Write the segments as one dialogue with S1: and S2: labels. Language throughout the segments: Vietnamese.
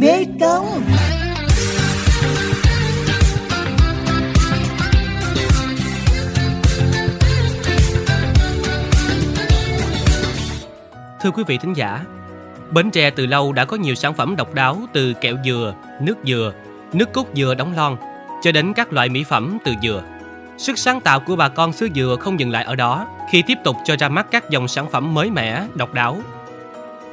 S1: Mê Công
S2: Thưa quý vị thính giả, Bến Tre từ lâu đã có nhiều sản phẩm độc đáo từ kẹo dừa, nước dừa, nước cốt dừa đóng lon cho đến các loại mỹ phẩm từ dừa. Sức sáng tạo của bà con xứ dừa không dừng lại ở đó khi tiếp tục cho ra mắt các dòng sản phẩm mới mẻ, độc đáo.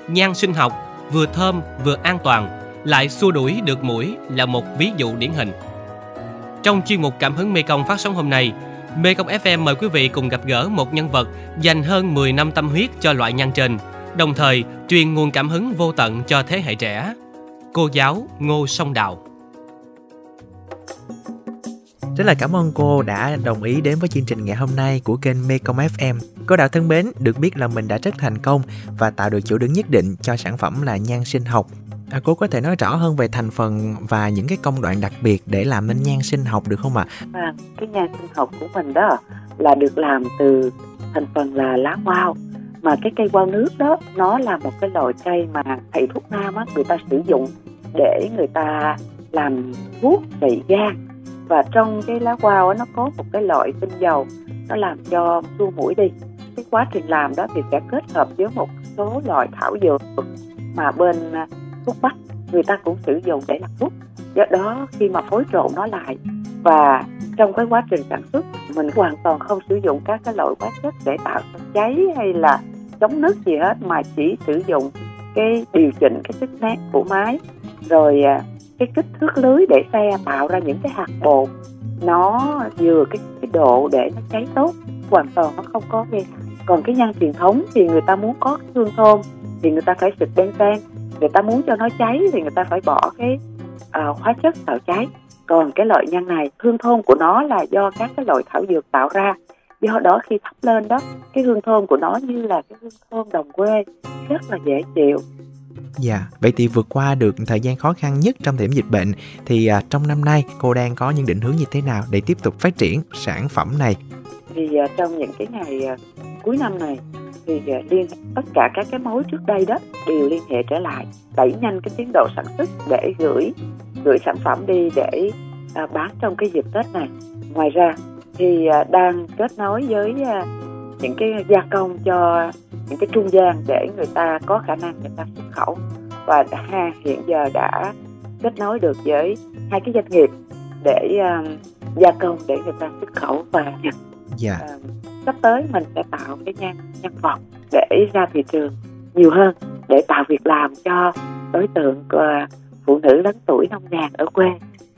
S2: Nhan sinh học, vừa thơm vừa an toàn, lại xua đuổi được mũi là một ví dụ điển hình. Trong chuyên mục Cảm hứng Mekong phát sóng hôm nay, Mekong FM mời quý vị cùng gặp gỡ một nhân vật dành hơn 10 năm tâm huyết cho loại nhan trên, đồng thời truyền nguồn cảm hứng vô tận cho thế hệ trẻ. Cô giáo Ngô Song Đào
S3: Rất là cảm ơn cô đã đồng ý đến với chương trình ngày hôm nay của kênh Mekong FM. Cô đạo thân mến, được biết là mình đã rất thành công và tạo được chỗ đứng nhất định cho sản phẩm là nhan sinh học. À, cô có thể nói rõ hơn về thành phần và những cái công đoạn đặc biệt để làm nên nhang sinh học được không ạ?
S4: À, cái nhang sinh học của mình đó là được làm từ thành phần là lá quao, mà cái cây quao nước đó nó là một cái loại cây mà thầy thuốc nam á người ta sử dụng để người ta làm thuốc trị gan. Và trong cái lá quao nó có một cái loại tinh dầu nó làm cho xua mũi đi. Cái quá trình làm đó thì sẽ kết hợp với một số loại thảo dược mà bên thuốc bắc, người ta cũng sử dụng để làm thuốc. Do đó, khi mà phối trộn nó lại, và trong cái quá trình sản xuất, mình hoàn toàn không sử dụng các cái loại hóa chất để tạo cháy hay là chống nước gì hết, mà chỉ sử dụng cái điều chỉnh cái sức nét của máy. Rồi à, cái kích thước lưới để xe tạo ra những cái hạt bột, nó vừa cái cái độ để nó cháy tốt, hoàn toàn nó không có gây hại. Còn cái nhân truyền thống thì người ta muốn có cái hương thơm thì người ta phải xịt benzen người ta muốn cho nó cháy thì người ta phải bỏ cái uh, hóa chất tạo cháy. Còn cái loại nhân này hương thơm của nó là do các cái loại thảo dược tạo ra. Do đó khi thắp lên đó cái hương thơm của nó như là cái hương thơm đồng quê rất là dễ chịu.
S3: Dạ, vậy thì vượt qua được thời gian khó khăn nhất trong điểm dịch bệnh thì à, trong năm nay cô đang có những định hướng như thế nào để tiếp tục phát triển sản phẩm này?
S4: thì à, trong những cái ngày à, cuối năm này thì à, liên tất cả các cái mối trước đây đó đều liên hệ trở lại đẩy nhanh cái tiến độ sản xuất để gửi gửi sản phẩm đi để à, bán trong cái dịp Tết này. Ngoài ra thì à, đang kết nối với à, những cái gia công cho những cái trung gian để người ta có khả năng người ta xuất khẩu. Và đã, hiện giờ đã kết nối được với hai cái doanh nghiệp để à, gia công để người ta xuất khẩu và nhập
S3: Dạ,
S4: à, sắp tới mình sẽ tạo cái nhan nhân vọng để ra thị trường nhiều hơn để tạo việc làm cho đối tượng của phụ nữ lớn tuổi nông nhàn ở quê.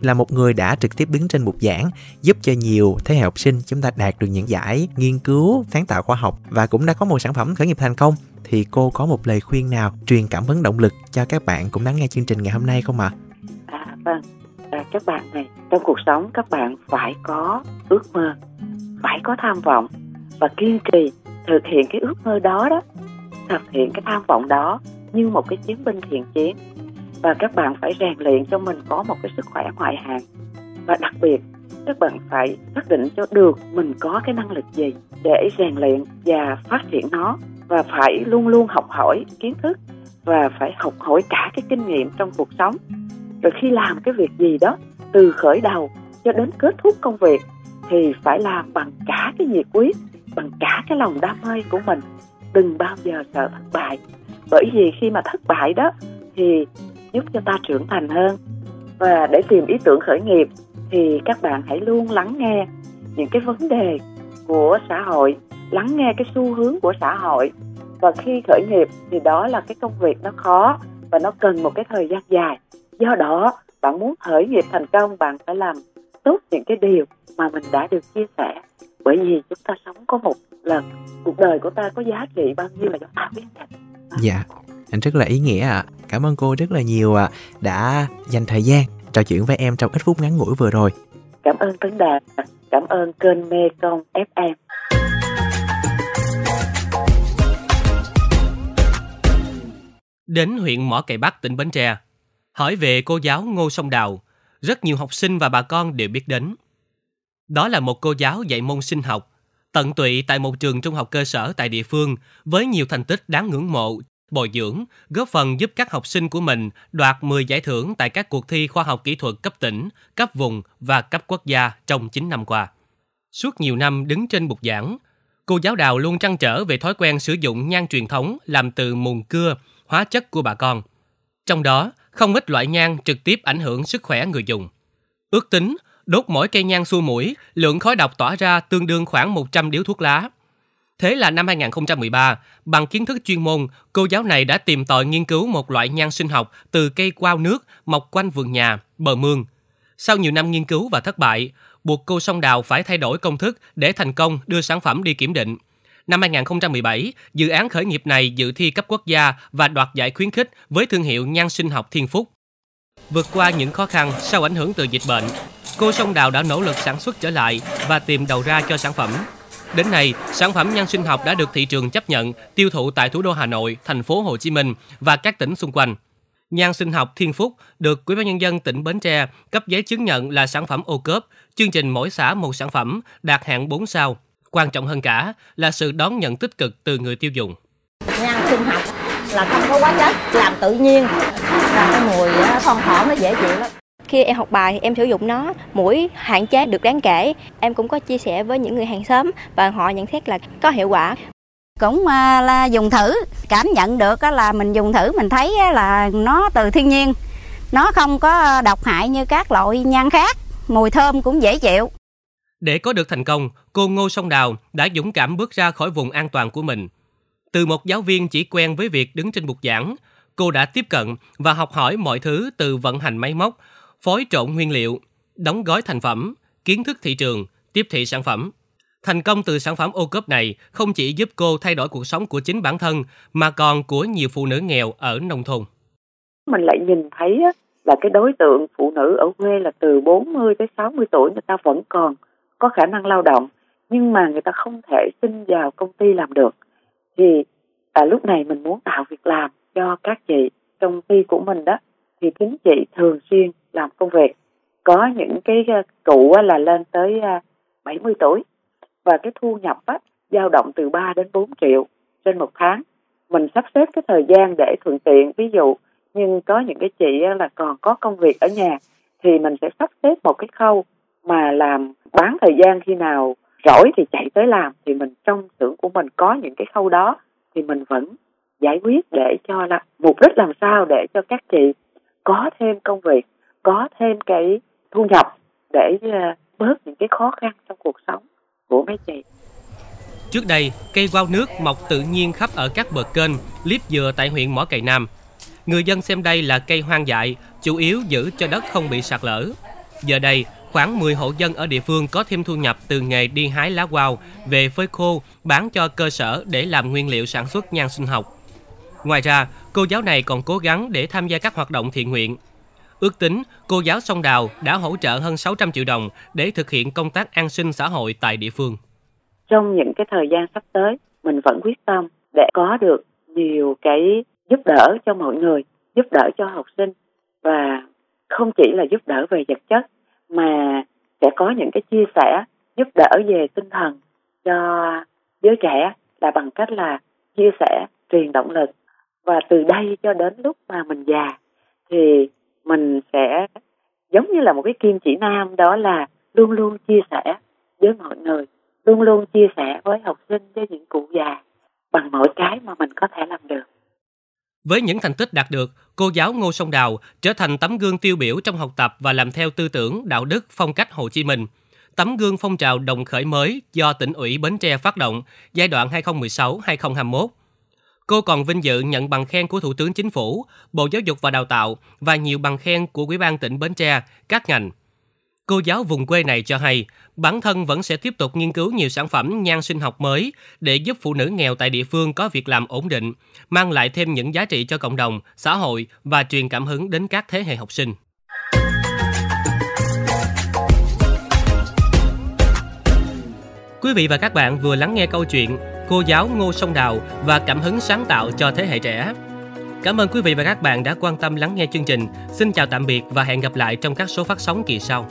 S3: Là một người đã trực tiếp đứng trên bục giảng giúp cho nhiều thế hệ học sinh chúng ta đạt được những giải nghiên cứu, sáng tạo khoa học và cũng đã có một sản phẩm khởi nghiệp thành công. Thì cô có một lời khuyên nào truyền cảm hứng động lực cho các bạn cũng lắng nghe chương trình ngày hôm nay không ạ?
S4: À vâng, à, các bạn này trong cuộc sống các bạn phải có ước mơ, phải có tham vọng và kiên trì thực hiện cái ước mơ đó đó, thực hiện cái tham vọng đó như một cái chiến binh thiện chiến. Và các bạn phải rèn luyện cho mình có một cái sức khỏe ngoại hạng. Và đặc biệt các bạn phải xác định cho được mình có cái năng lực gì để rèn luyện và phát triển nó. Và phải luôn luôn học hỏi kiến thức và phải học hỏi cả cái kinh nghiệm trong cuộc sống. Rồi khi làm cái việc gì đó từ khởi đầu cho đến kết thúc công việc thì phải làm bằng cả cái nhiệt quyết bằng cả cái lòng đam mê của mình. Đừng bao giờ sợ thất bại. Bởi vì khi mà thất bại đó, thì giúp cho ta trưởng thành hơn. Và để tìm ý tưởng khởi nghiệp, thì các bạn hãy luôn lắng nghe những cái vấn đề của xã hội, lắng nghe cái xu hướng của xã hội. Và khi khởi nghiệp, thì đó là cái công việc nó khó và nó cần một cái thời gian dài. Do đó, bạn muốn khởi nghiệp thành công, bạn phải làm tốt những cái điều mà mình đã được chia sẻ bởi vì chúng ta sống có một lần cuộc đời của ta có giá trị bao nhiêu là chúng ta biết nhận
S3: Dạ, anh rất là ý nghĩa ạ. Cảm ơn cô rất là nhiều ạ đã dành thời gian trò chuyện với em trong ít phút ngắn ngủi vừa rồi.
S4: cảm ơn tấn đạt cảm ơn kênh mê công fm
S2: Đến huyện Mỏ Cày Bắc, tỉnh Bến Tre, hỏi về cô giáo Ngô Song Đào, rất nhiều học sinh và bà con đều biết đến. Đó là một cô giáo dạy môn sinh học, tận tụy tại một trường trung học cơ sở tại địa phương với nhiều thành tích đáng ngưỡng mộ bồi dưỡng, góp phần giúp các học sinh của mình đoạt 10 giải thưởng tại các cuộc thi khoa học kỹ thuật cấp tỉnh, cấp vùng và cấp quốc gia trong 9 năm qua. Suốt nhiều năm đứng trên bục giảng, cô giáo Đào luôn trăn trở về thói quen sử dụng nhang truyền thống làm từ mùn cưa, hóa chất của bà con. Trong đó, không ít loại nhang trực tiếp ảnh hưởng sức khỏe người dùng. Ước tính, đốt mỗi cây nhang xua mũi, lượng khói độc tỏa ra tương đương khoảng 100 điếu thuốc lá. Thế là năm 2013, bằng kiến thức chuyên môn, cô giáo này đã tìm tòi nghiên cứu một loại nhang sinh học từ cây quao nước mọc quanh vườn nhà, bờ mương. Sau nhiều năm nghiên cứu và thất bại, buộc cô Song Đào phải thay đổi công thức để thành công đưa sản phẩm đi kiểm định. Năm 2017, dự án khởi nghiệp này dự thi cấp quốc gia và đoạt giải khuyến khích với thương hiệu nhang sinh học Thiên Phúc. Vượt qua những khó khăn sau ảnh hưởng từ dịch bệnh, cô sông Đào đã nỗ lực sản xuất trở lại và tìm đầu ra cho sản phẩm. Đến nay, sản phẩm nhân sinh học đã được thị trường chấp nhận tiêu thụ tại thủ đô Hà Nội, thành phố Hồ Chí Minh và các tỉnh xung quanh. Nhan sinh học Thiên Phúc được Ủy ban nhân dân tỉnh Bến Tre cấp giấy chứng nhận là sản phẩm ô cốp, chương trình mỗi xã một sản phẩm đạt hạng 4 sao. Quan trọng hơn cả là sự đón nhận tích cực từ người tiêu dùng.
S1: Nhan sinh học là không có hóa chất, làm tự nhiên, và cái mùi à, thon thoảng nó dễ chịu lắm.
S5: Khi em học bài em sử dụng nó, mũi hạn chế được đáng kể. Em cũng có chia sẻ với những người hàng xóm và họ nhận xét là có hiệu quả.
S6: Cũng à, là dùng thử, cảm nhận được là mình dùng thử mình thấy là nó từ thiên nhiên. Nó không có độc hại như các loại nhang khác, mùi thơm cũng dễ chịu.
S2: Để có được thành công, cô Ngô Song Đào đã dũng cảm bước ra khỏi vùng an toàn của mình. Từ một giáo viên chỉ quen với việc đứng trên bục giảng, cô đã tiếp cận và học hỏi mọi thứ từ vận hành máy móc, phối trộn nguyên liệu, đóng gói thành phẩm, kiến thức thị trường, tiếp thị sản phẩm. Thành công từ sản phẩm ô cốp này không chỉ giúp cô thay đổi cuộc sống của chính bản thân mà còn của nhiều phụ nữ nghèo ở nông thôn.
S4: Mình lại nhìn thấy là cái đối tượng phụ nữ ở quê là từ 40 tới 60 tuổi người ta vẫn còn có khả năng lao động nhưng mà người ta không thể xin vào công ty làm được thì à, lúc này mình muốn tạo việc làm cho các chị trong ty của mình đó thì chính chị thường xuyên làm công việc. Có những cái ờ, cụ là lên tới ờ, 70 tuổi và cái thu nhập á dao động từ 3 đến 4 triệu trên một tháng. Mình sắp xếp cái thời gian để thuận tiện, ví dụ nhưng có những cái chị là còn có công việc ở nhà thì mình sẽ sắp xếp một cái khâu mà làm bán thời gian khi nào rỗi thì chạy tới làm. Thì mình, trong xưởng của mình có những cái khâu đó thì mình vẫn giải quyết để cho là, mục đích làm sao để cho các chị có thêm công việc có thêm cái thu nhập để à, bớt những cái khó khăn trong cuộc sống của mấy chị
S2: Trước đây, cây quao nước mọc tự nhiên khắp ở các bờ kênh, liếp dừa tại huyện Mỏ Cày Nam. Người dân xem đây là cây hoang dại, chủ yếu giữ cho đất không bị sạt lở. Giờ đây, khoảng 10 hộ dân ở địa phương có thêm thu nhập từ nghề đi hái lá quao về phơi khô bán cho cơ sở để làm nguyên liệu sản xuất nhang sinh học. Ngoài ra, cô giáo này còn cố gắng để tham gia các hoạt động thiện nguyện. Ước tính, cô giáo Song Đào đã hỗ trợ hơn 600 triệu đồng để thực hiện công tác an sinh xã hội tại địa phương.
S4: Trong những cái thời gian sắp tới, mình vẫn quyết tâm để có được nhiều cái giúp đỡ cho mọi người, giúp đỡ cho học sinh và không chỉ là giúp đỡ về vật chất mà sẽ có những cái chia sẻ giúp đỡ về tinh thần cho giới trẻ là bằng cách là chia sẻ truyền động lực và từ đây cho đến lúc mà mình già thì mình sẽ giống như là một cái kim chỉ nam đó là luôn luôn chia sẻ với mọi người luôn luôn chia sẻ với học sinh với những cụ già bằng mọi cái mà mình có thể làm được
S2: với những thành tích đạt được, cô giáo Ngô Song Đào trở thành tấm gương tiêu biểu trong học tập và làm theo tư tưởng, đạo đức, phong cách Hồ Chí Minh. Tấm gương phong trào đồng khởi mới do tỉnh ủy Bến Tre phát động giai đoạn 2016-2021. Cô còn vinh dự nhận bằng khen của Thủ tướng Chính phủ, Bộ Giáo dục và Đào tạo và nhiều bằng khen của Ủy ban tỉnh Bến Tre, các ngành. Cô giáo vùng quê này cho hay, bản thân vẫn sẽ tiếp tục nghiên cứu nhiều sản phẩm nhan sinh học mới để giúp phụ nữ nghèo tại địa phương có việc làm ổn định, mang lại thêm những giá trị cho cộng đồng, xã hội và truyền cảm hứng đến các thế hệ học sinh. Quý vị và các bạn vừa lắng nghe câu chuyện Cô giáo Ngô Sông Đào và cảm hứng sáng tạo cho thế hệ trẻ. Cảm ơn quý vị và các bạn đã quan tâm lắng nghe chương trình. Xin chào tạm biệt và hẹn gặp lại trong các số phát sóng kỳ sau.